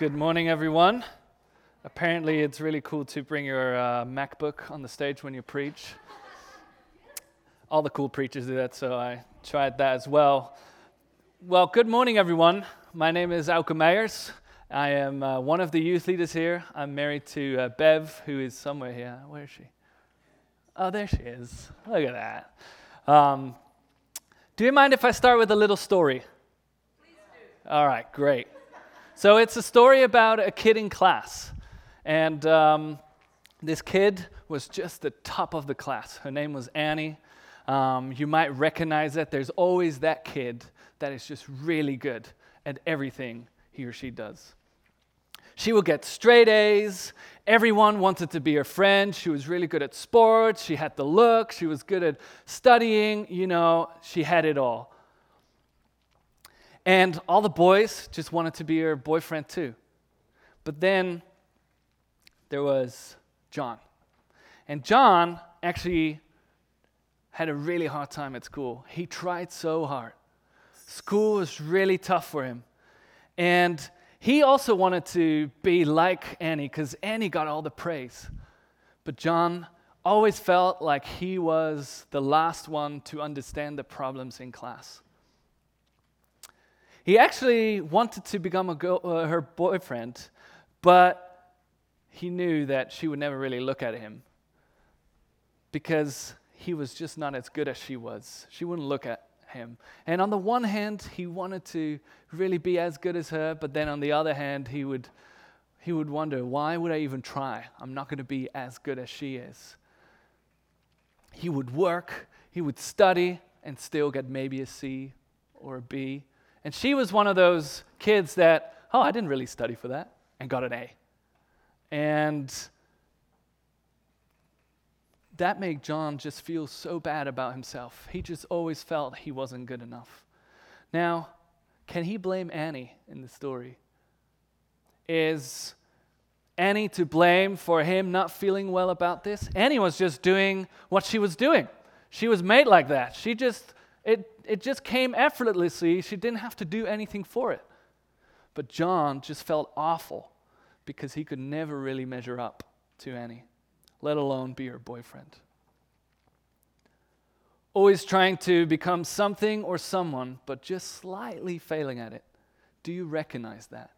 Good morning, everyone. Apparently, it's really cool to bring your uh, MacBook on the stage when you preach. All the cool preachers do that, so I tried that as well. Well, good morning, everyone. My name is Auke Meyers. I am uh, one of the youth leaders here. I'm married to uh, Bev, who is somewhere here. Where is she? Oh, there she is. Look at that. Um, do you mind if I start with a little story? Please do. All right, great. So it's a story about a kid in class. And um, this kid was just the top of the class. Her name was Annie. Um, you might recognize that. There's always that kid that is just really good at everything he or she does. She would get straight A's. Everyone wanted to be her friend. She was really good at sports. She had the look. She was good at studying. You know, she had it all. And all the boys just wanted to be her boyfriend too. But then there was John. And John actually had a really hard time at school. He tried so hard. School was really tough for him. And he also wanted to be like Annie because Annie got all the praise. But John always felt like he was the last one to understand the problems in class. He actually wanted to become girl, uh, her boyfriend, but he knew that she would never really look at him because he was just not as good as she was. She wouldn't look at him. And on the one hand, he wanted to really be as good as her, but then on the other hand, he would, he would wonder, why would I even try? I'm not going to be as good as she is. He would work, he would study, and still get maybe a C or a B. And she was one of those kids that, oh, I didn't really study for that, and got an A. And that made John just feel so bad about himself. He just always felt he wasn't good enough. Now, can he blame Annie in the story? Is Annie to blame for him not feeling well about this? Annie was just doing what she was doing. She was made like that. She just it it just came effortlessly. She didn't have to do anything for it. But John just felt awful because he could never really measure up to Annie, let alone be her boyfriend. Always trying to become something or someone, but just slightly failing at it. Do you recognize that?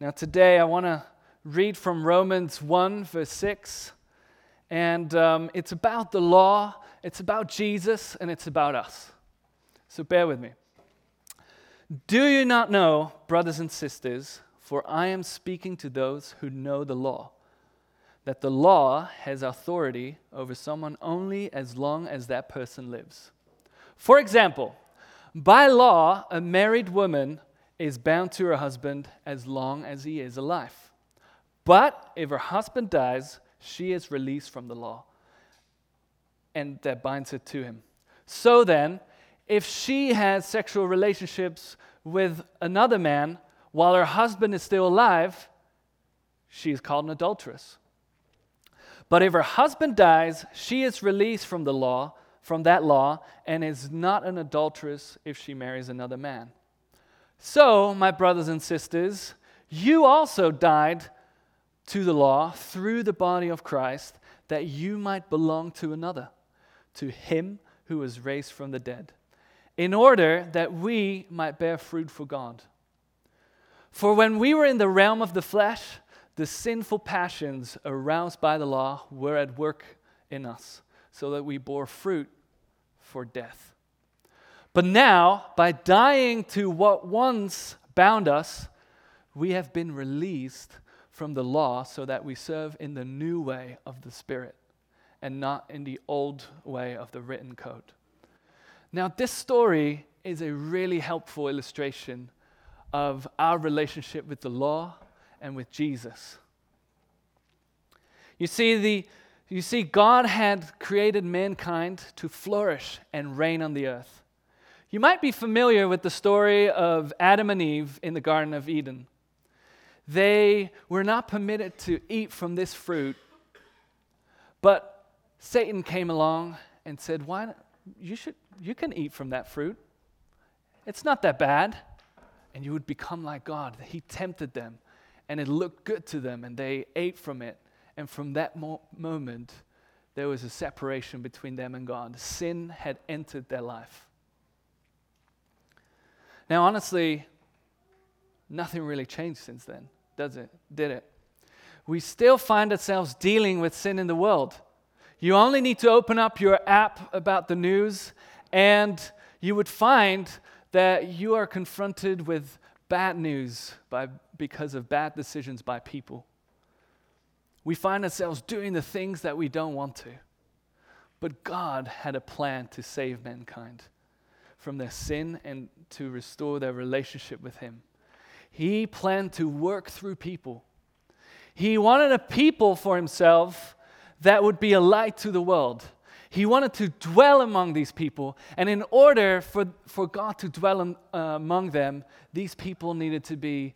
Now, today I want to read from Romans 1, verse 6. And um, it's about the law it's about Jesus and it's about us. So bear with me. Do you not know, brothers and sisters, for I am speaking to those who know the law, that the law has authority over someone only as long as that person lives. For example, by law, a married woman is bound to her husband as long as he is alive. But if her husband dies, she is released from the law and that binds her to him. So then, if she has sexual relationships with another man while her husband is still alive, she is called an adulteress. But if her husband dies, she is released from the law, from that law, and is not an adulteress if she marries another man. So, my brothers and sisters, you also died to the law through the body of Christ that you might belong to another to him who was raised from the dead, in order that we might bear fruit for God. For when we were in the realm of the flesh, the sinful passions aroused by the law were at work in us, so that we bore fruit for death. But now, by dying to what once bound us, we have been released from the law so that we serve in the new way of the Spirit and not in the old way of the written code. Now, this story is a really helpful illustration of our relationship with the law and with Jesus. You see, the, you see, God had created mankind to flourish and reign on the earth. You might be familiar with the story of Adam and Eve in the Garden of Eden. They were not permitted to eat from this fruit, but Satan came along and said, Why you should you can eat from that fruit. It's not that bad. and you would become like God. He tempted them, and it looked good to them, and they ate from it. And from that mo- moment, there was a separation between them and God. Sin had entered their life. Now, honestly, nothing really changed since then, does it? Did it? We still find ourselves dealing with sin in the world. You only need to open up your app about the news, and you would find that you are confronted with bad news by, because of bad decisions by people. We find ourselves doing the things that we don't want to. But God had a plan to save mankind from their sin and to restore their relationship with Him. He planned to work through people. He wanted a people for Himself that would be a light to the world. He wanted to dwell among these people. And in order for, for God to dwell in, uh, among them, these people needed to be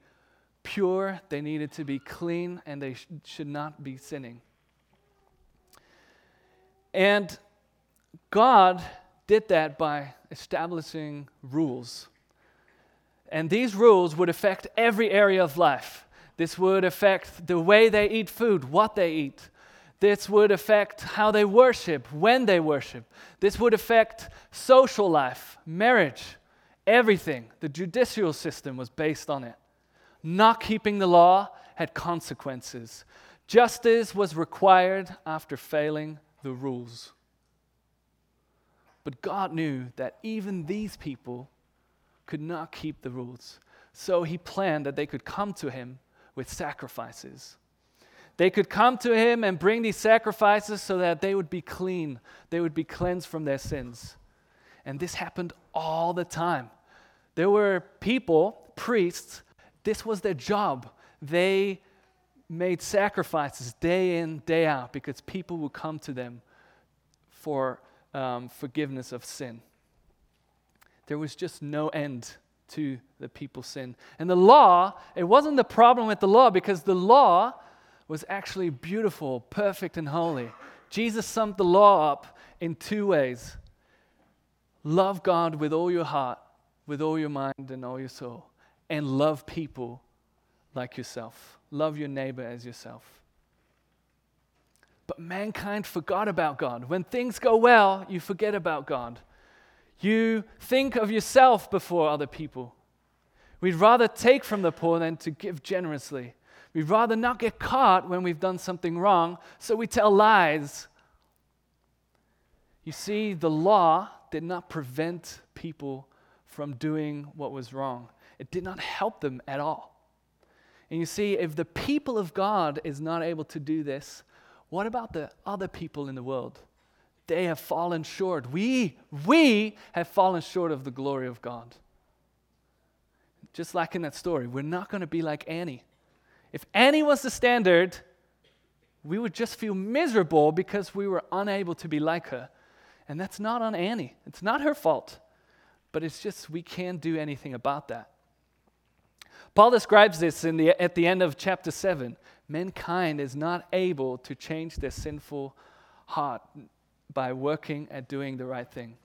pure, they needed to be clean, and they sh- should not be sinning. And God did that by establishing rules. And these rules would affect every area of life. This would affect the way they eat food, what they eat, this would affect how they worship, when they worship. This would affect social life, marriage, everything. The judicial system was based on it. Not keeping the law had consequences. Justice was required after failing the rules. But God knew that even these people could not keep the rules. So he planned that they could come to him with sacrifices. They could come to him and bring these sacrifices so that they would be clean, they would be cleansed from their sins. And this happened all the time. There were people, priests, this was their job. They made sacrifices day in, day out because people would come to them for um, forgiveness of sin. There was just no end to the people's sin. And the law, it wasn't the problem with the law because the law was actually beautiful, perfect, and holy. Jesus summed the law up in two ways love God with all your heart, with all your mind, and all your soul, and love people like yourself. Love your neighbor as yourself. But mankind forgot about God. When things go well, you forget about God. You think of yourself before other people. We'd rather take from the poor than to give generously. We'd rather not get caught when we've done something wrong, so we tell lies. You see, the law did not prevent people from doing what was wrong, it did not help them at all. And you see, if the people of God is not able to do this, what about the other people in the world? They have fallen short. We, we have fallen short of the glory of God. Just like in that story, we're not going to be like Annie. If Annie was the standard, we would just feel miserable because we were unable to be like her. And that's not on Annie, it's not her fault. But it's just we can't do anything about that. Paul describes this in the, at the end of chapter 7. Mankind is not able to change their sinful heart by working at doing the right thing.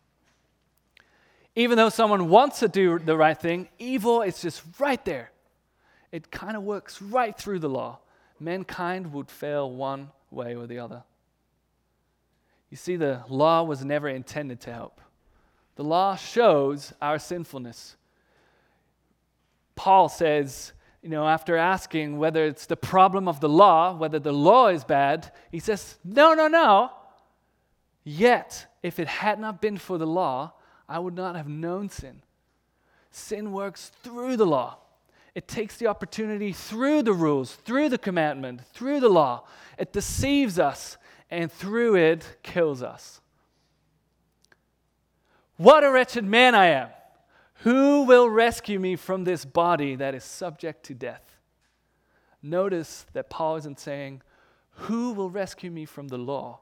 Even though someone wants to do the right thing, evil is just right there it kind of works right through the law. Mankind would fail one way or the other. You see, the law was never intended to help. The law shows our sinfulness. Paul says, you know, after asking whether it's the problem of the law, whether the law is bad, he says, no, no, no. Yet, if it had not been for the law, I would not have known sin. Sin works through the law. It takes the opportunity through the rules, through the commandment, through the law. It deceives us, and through it kills us. What a wretched man I am! Who will rescue me from this body that is subject to death? Notice that Paul isn't saying, Who will rescue me from the law?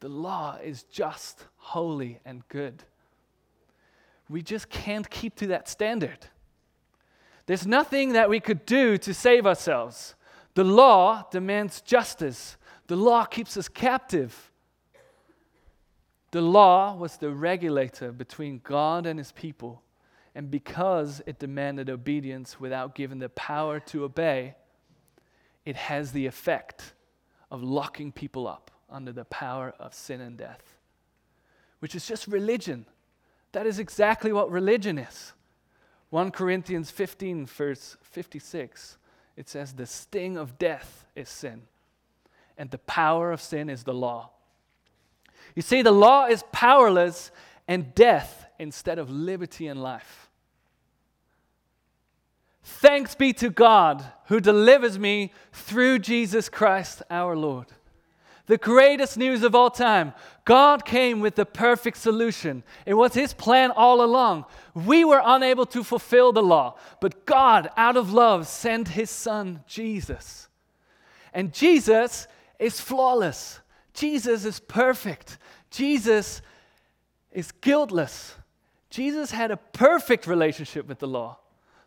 The law is just, holy, and good. We just can't keep to that standard. There's nothing that we could do to save ourselves. The law demands justice, the law keeps us captive. The law was the regulator between God and his people. And because it demanded obedience without giving the power to obey, it has the effect of locking people up under the power of sin and death, which is just religion. That is exactly what religion is. 1 Corinthians 15, verse 56, it says, The sting of death is sin, and the power of sin is the law. You see, the law is powerless and death instead of liberty and life. Thanks be to God who delivers me through Jesus Christ our Lord. The greatest news of all time. God came with the perfect solution. It was His plan all along. We were unable to fulfill the law, but God, out of love, sent His Son, Jesus. And Jesus is flawless. Jesus is perfect. Jesus is guiltless. Jesus had a perfect relationship with the law.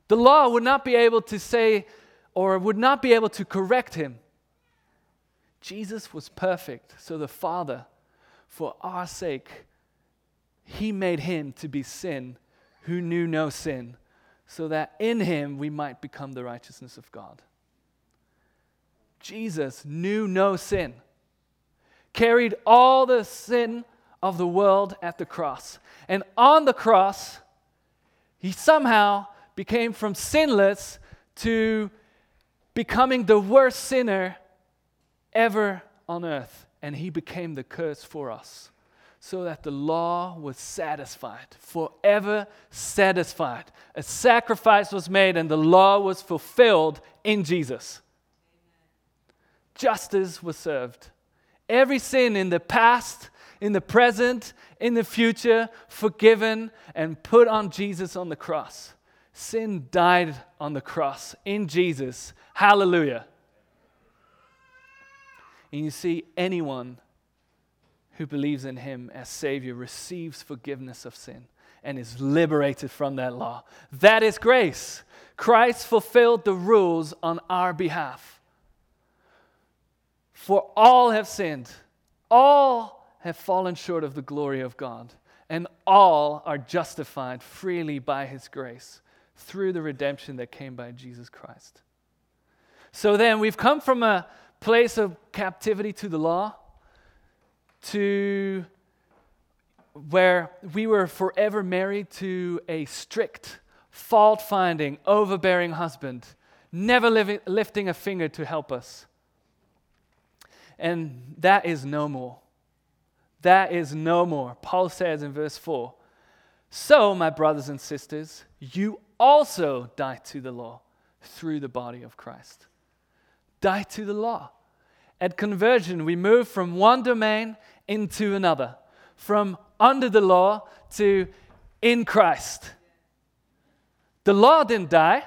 The law would not be able to say or would not be able to correct him. Jesus was perfect, so the Father, for our sake, he made him to be sin who knew no sin, so that in him we might become the righteousness of God. Jesus knew no sin, carried all the sin of the world at the cross. And on the cross, he somehow became from sinless to becoming the worst sinner ever on earth. And he became the curse for us so that the law was satisfied, forever satisfied. A sacrifice was made and the law was fulfilled in Jesus. Justice was served. Every sin in the past, in the present, in the future, forgiven and put on Jesus on the cross. Sin died on the cross in Jesus. Hallelujah. And you see, anyone who believes in him as Savior receives forgiveness of sin and is liberated from that law. That is grace. Christ fulfilled the rules on our behalf. For all have sinned, all have fallen short of the glory of God, and all are justified freely by his grace through the redemption that came by Jesus Christ. So then we've come from a place of captivity to the law to where we were forever married to a strict, fault finding, overbearing husband, never lifting a finger to help us. And that is no more. That is no more. Paul says in verse 4 So, my brothers and sisters, you also die to the law through the body of Christ die to the law. At conversion, we move from one domain into another, from under the law to in Christ. The law didn't die,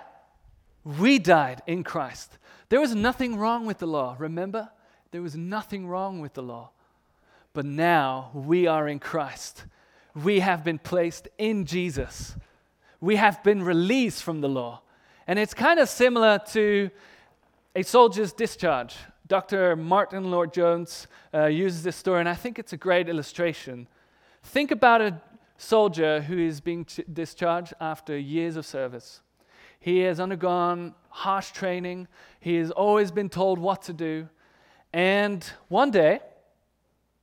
we died in Christ. There was nothing wrong with the law, remember? There was nothing wrong with the law. But now we are in Christ. We have been placed in Jesus. We have been released from the law. And it's kind of similar to a soldier's discharge. Dr. Martyn Lloyd-Jones uh, uses this story, and I think it's a great illustration. Think about a soldier who is being ch- discharged after years of service. He has undergone harsh training, he has always been told what to do, and one day,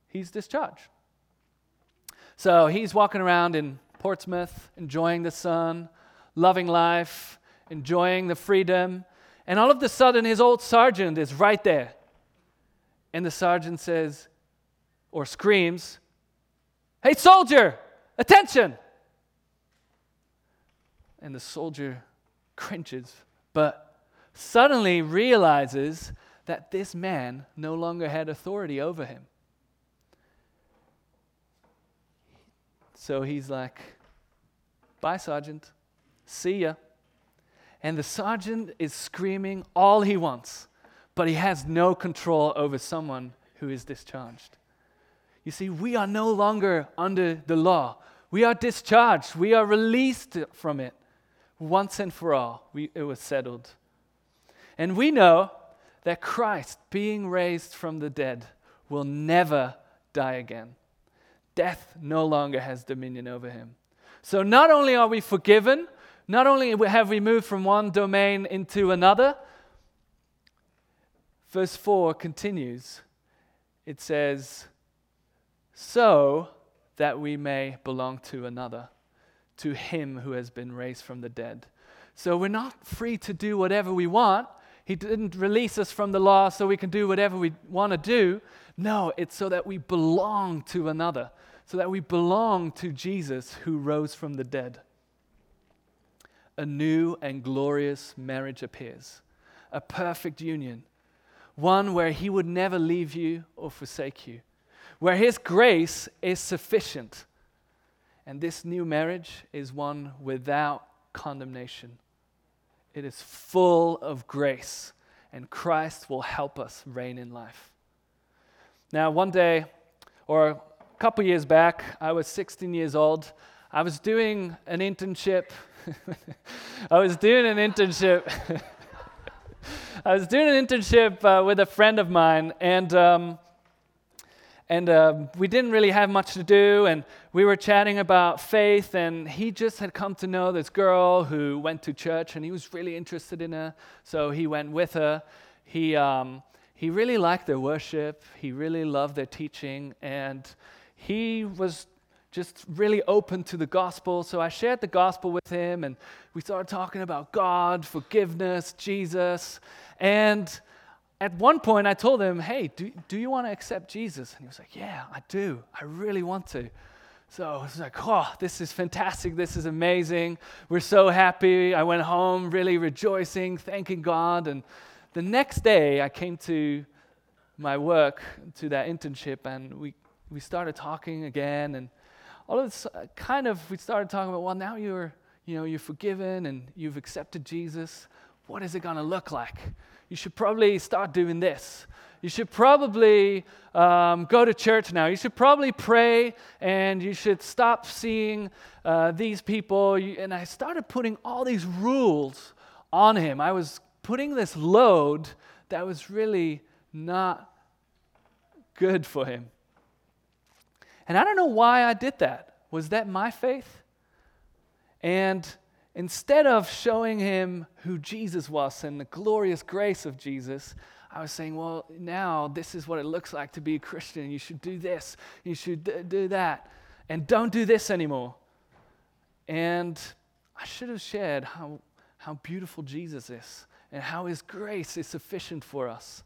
he's discharged. So he's walking around in Portsmouth, enjoying the sun, loving life, enjoying the freedom, and all of a sudden, his old sergeant is right there. And the sergeant says, or screams, Hey, soldier, attention! And the soldier cringes, but suddenly realizes that this man no longer had authority over him. So he's like, Bye, Sergeant. See ya and the sergeant is screaming all he wants, but he has no control over someone who is discharged. You see, we are no longer under the law. We are discharged. We are released from it. Once and for all, we, it was settled. And we know that Christ, being raised from the dead, will never die again. Death no longer has dominion over him. So not only are we forgiven, Not only have we moved from one domain into another, verse 4 continues. It says, So that we may belong to another, to him who has been raised from the dead. So we're not free to do whatever we want. He didn't release us from the law so we can do whatever we want to do. No, it's so that we belong to another, so that we belong to Jesus who rose from the dead. A new and glorious marriage appears, a perfect union, one where He would never leave you or forsake you, where His grace is sufficient. And this new marriage is one without condemnation. It is full of grace, and Christ will help us reign in life. Now, one day, or a couple years back, I was 16 years old. I was doing an internship. I was doing an internship. I was doing an internship uh, with a friend of mine, and um, and uh, we didn't really have much to do and we were chatting about faith and he just had come to know this girl who went to church and he was really interested in her. So he went with her. He, um, he really liked their worship. He really loved their teaching and he was just really open to the gospel so i shared the gospel with him and we started talking about god forgiveness jesus and at one point, I told him, Hey, do, do you want to accept Jesus? And he was like, Yeah, I do. I really want to. So I was like, Oh, this is fantastic. This is amazing. We're so happy. I went home really rejoicing, thanking God. And the next day, I came to my work, to that internship, and we, we started talking again. And all of this uh, kind of, we started talking about, well, now you're, you know, you're forgiven and you've accepted Jesus. What is it going to look like? you should probably start doing this. You should probably um, go to church now. You should probably pray and you should stop seeing uh, these people. And I started putting all these rules on him. I was putting this load that was really not good for him. And I don't know why I did that. Was that my faith? And instead of showing him who Jesus was and the glorious grace of Jesus, I was saying, well, now this is what it looks like to be a Christian. You should do this, you should d- do that, and don't do this anymore. And I should have shared how, how beautiful Jesus is and how his grace is sufficient for us.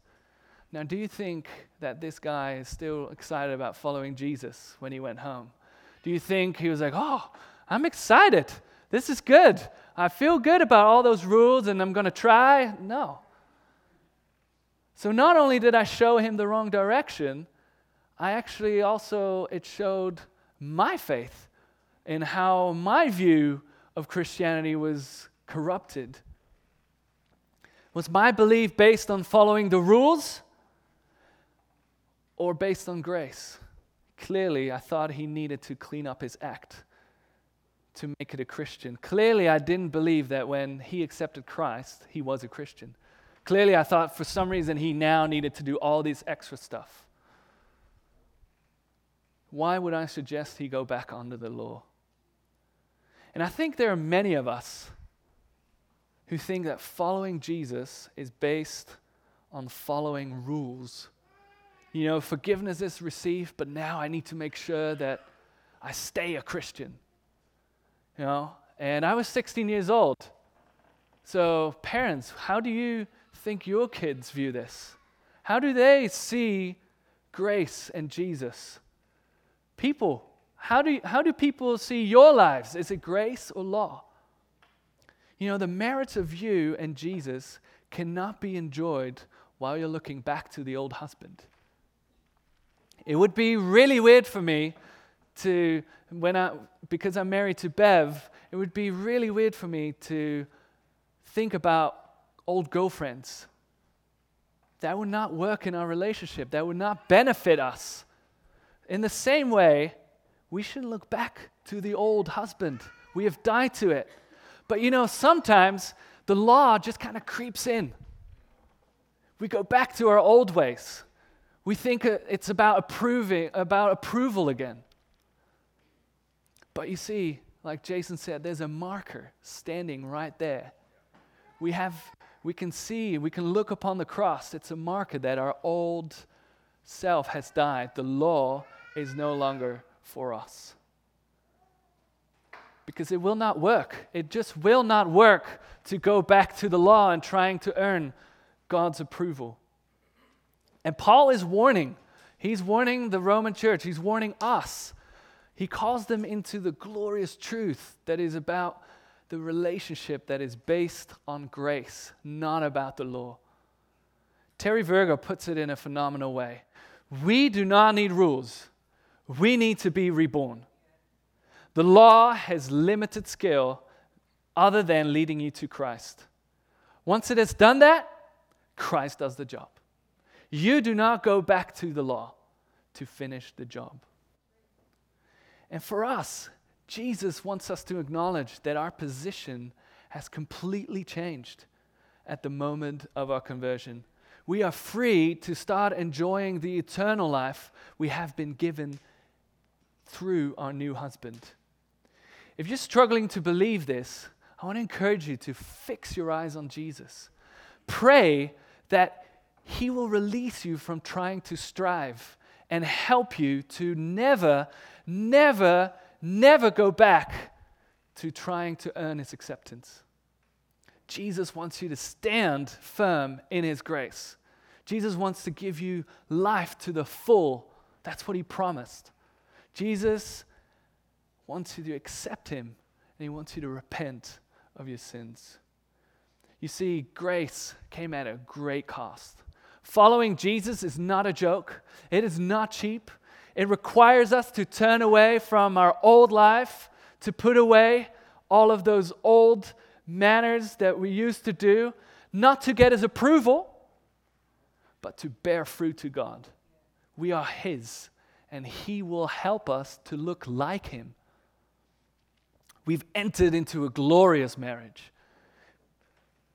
Now, do you think that this guy is still excited about following Jesus when he went home? Do you think he was like, oh, I'm excited? This is good. I feel good about all those rules and I'm going to try. No. So not only did I show him the wrong direction, I actually also, it showed my faith in how my view of Christianity was corrupted. Was my belief based on following the rules or based on grace? Clearly, I thought he needed to clean up his act to make it a Christian. Clearly, I didn't believe that when he accepted Christ, he was a Christian. Clearly, I thought for some reason he now needed to do all this extra stuff. Why would I suggest he go back under the law? And I think there are many of us who think that following Jesus is based on following rules. You know, forgiveness is received, but now I need to make sure that I stay a Christian you know, and I was 16 years old. So, parents, how do you think your kids view this? How do they see grace and Jesus? People, how do, how do people see your lives? Is it grace or law? You know, the merits of you and Jesus cannot be enjoyed while you're looking back to the old husband. It would be really weird for me to, when I, because I'm married to Bev, it would be really weird for me to think about old girlfriends. That would not work in our relationship. That would not benefit us. In the same way, we shouldn't look back to the old husband. We have died to it. But you know, sometimes the law just kind of creeps in. We go back to our old ways. We think it's about approving, about approval again. But you see, like Jason said, there's a marker standing right there. We have we can see, we can look upon the cross. It's a marker that our old self has died. The law is no longer for us. Because it will not work. It just will not work to go back to the law and trying to earn God's approval. And Paul is warning. He's warning the Roman church, he's warning us. He calls them into the glorious truth that is about the relationship that is based on grace, not about the law. Terry Virgo puts it in a phenomenal way. We do not need rules, we need to be reborn. The law has limited skill other than leading you to Christ. Once it has done that, Christ does the job. You do not go back to the law to finish the job. And for us, Jesus wants us to acknowledge that our position has completely changed at the moment of our conversion. We are free to start enjoying the eternal life we have been given through our new husband. If you're struggling to believe this, I want to encourage you to fix your eyes on Jesus. Pray that He will release you from trying to strive and help you to never, never never go back to trying to earn his acceptance. Jesus wants you to stand firm in his grace. Jesus wants to give you life to the full. That's what he promised. Jesus wants you to accept him and he wants you to repent of your sins. You see, grace came at a great cost. Following Jesus is not a joke, it is not cheap. It requires us to turn away from our old life, to put away all of those old manners that we used to do, not to get his approval, but to bear fruit to God. We are his, and he will help us to look like him. We've entered into a glorious marriage,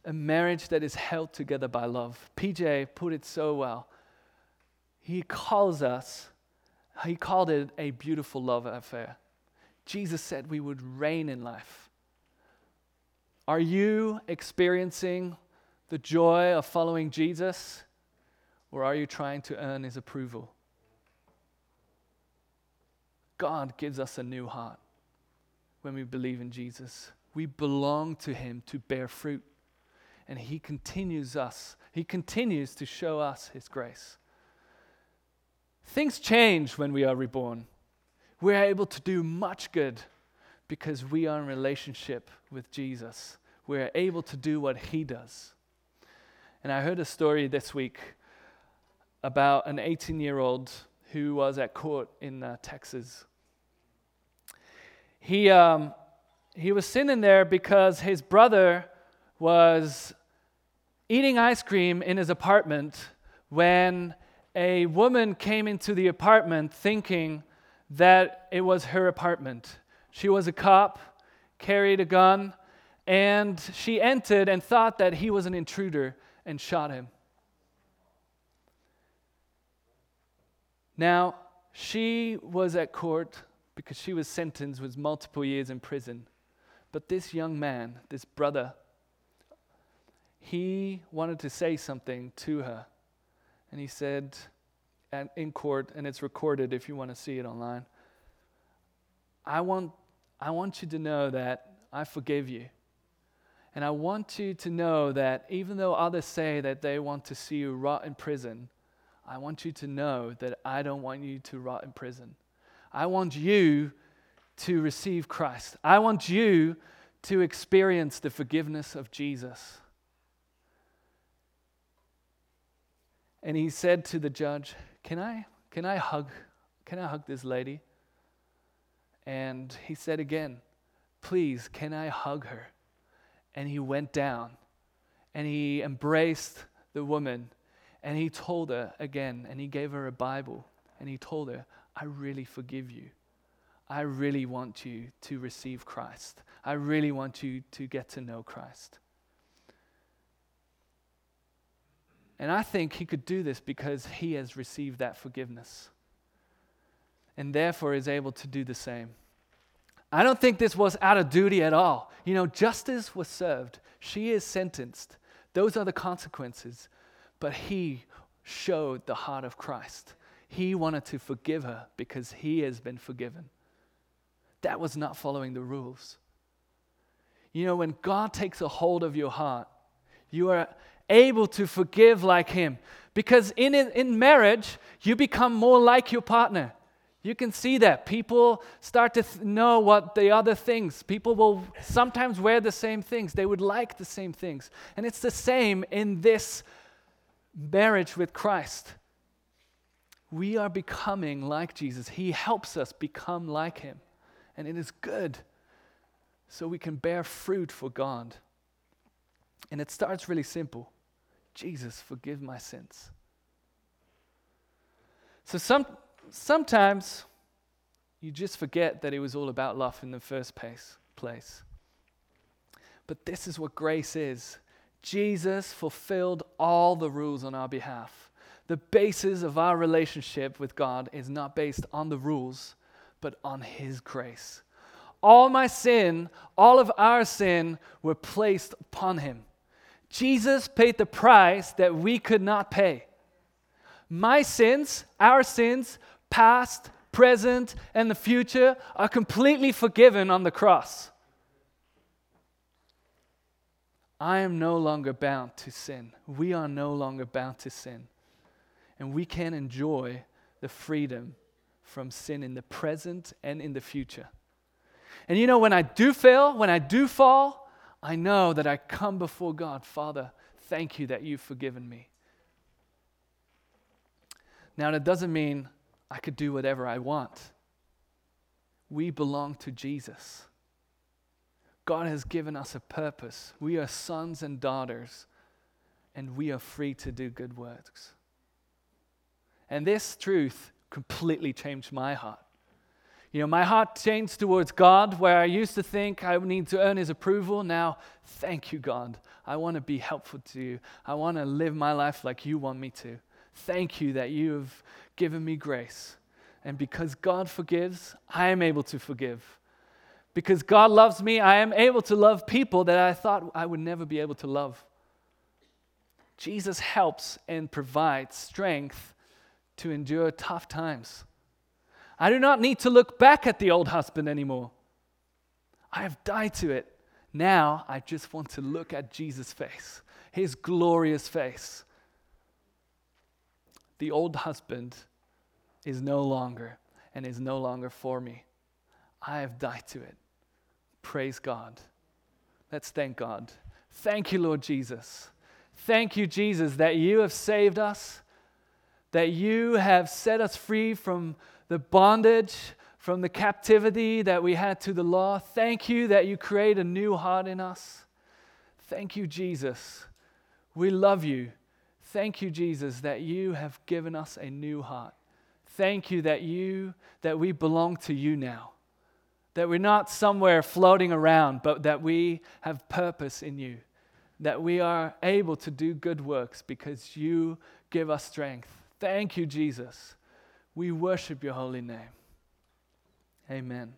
a marriage that is held together by love. PJ put it so well. He calls us he called it a beautiful love affair. Jesus said we would reign in life. Are you experiencing the joy of following Jesus, or are you trying to earn his approval? God gives us a new heart when we believe in Jesus. We belong to him to bear fruit. And he continues us, he continues to show us his grace. Things change when we are reborn. We're able to do much good because we are in relationship with Jesus. We're able to do what he does. And I heard a story this week about an 18 year old who was at court in uh, Texas. He, um, he was sitting there because his brother was eating ice cream in his apartment when a woman came into the apartment thinking that it was her apartment. She was a cop, carried a gun, and she entered and thought that he was an intruder and shot him. Now, she was at court because she was sentenced with multiple years in prison. But this young man, this brother, he wanted to say something to her. And he said in court, and it's recorded if you want to see it online. I want, I want you to know that I forgive you. And I want you to know that even though others say that they want to see you rot in prison, I want you to know that I don't want you to rot in prison. I want you to receive Christ. I want you to experience the forgiveness of Jesus. And he said to the judge, Can I, can I hug, can I hug this lady? And he said again, Please, can I hug her? And he went down and he embraced the woman and he told her again, and he gave her a Bible and he told her, I really forgive you. I really want you to receive Christ. I really want you to get to know Christ. And I think he could do this because he has received that forgiveness and therefore is able to do the same. I don't think this was out of duty at all. You know, justice was served, she is sentenced. Those are the consequences. But he showed the heart of Christ. He wanted to forgive her because he has been forgiven. That was not following the rules. You know, when God takes a hold of your heart, you are able to forgive like him. Because in, in marriage, you become more like your partner. You can see that. People start to th- know what the other things. People will sometimes wear the same things. They would like the same things. And it's the same in this marriage with Christ. We are becoming like Jesus. He helps us become like Him. And it is good. So we can bear fruit for God. And it starts really simple Jesus, forgive my sins. So some, sometimes you just forget that it was all about love in the first place. place. But this is what grace is Jesus fulfilled all the rules on our behalf. The basis of our relationship with God is not based on the rules, but on His grace. All my sin, all of our sin, were placed upon Him. Jesus paid the price that we could not pay. My sins, our sins, past, present, and the future, are completely forgiven on the cross. I am no longer bound to sin. We are no longer bound to sin. And we can enjoy the freedom from sin in the present and in the future. And you know, when I do fail, when I do fall, I know that I come before God, Father, thank you that you've forgiven me. Now, that doesn't mean I could do whatever I want. We belong to Jesus. God has given us a purpose. We are sons and daughters, and we are free to do good works. And this truth completely changed my heart. You know, my heart changed towards God, where I used to think I need to earn His approval. Now, thank you, God. I want to be helpful to you. I want to live my life like you want me to. Thank you that you have given me grace. And because God forgives, I am able to forgive. Because God loves me, I am able to love people that I thought I would never be able to love. Jesus helps and provides strength to endure tough times. I do not need to look back at the old husband anymore. I have died to it. Now I just want to look at Jesus' face, his glorious face. The old husband is no longer and is no longer for me. I have died to it. Praise God. Let's thank God. Thank you, Lord Jesus. Thank you, Jesus, that you have saved us, that you have set us free from the bondage, from the captivity that we had to the law. Thank you that you create a new heart in us. Thank you, Jesus. We love you. Thank you, Jesus, that you have given us a new heart. Thank you that you that we belong to you now. That we're not somewhere floating around, but that we have purpose in you. That we are able to do good works because you give us strength. Thank you, Jesus. We worship your holy name. Amen.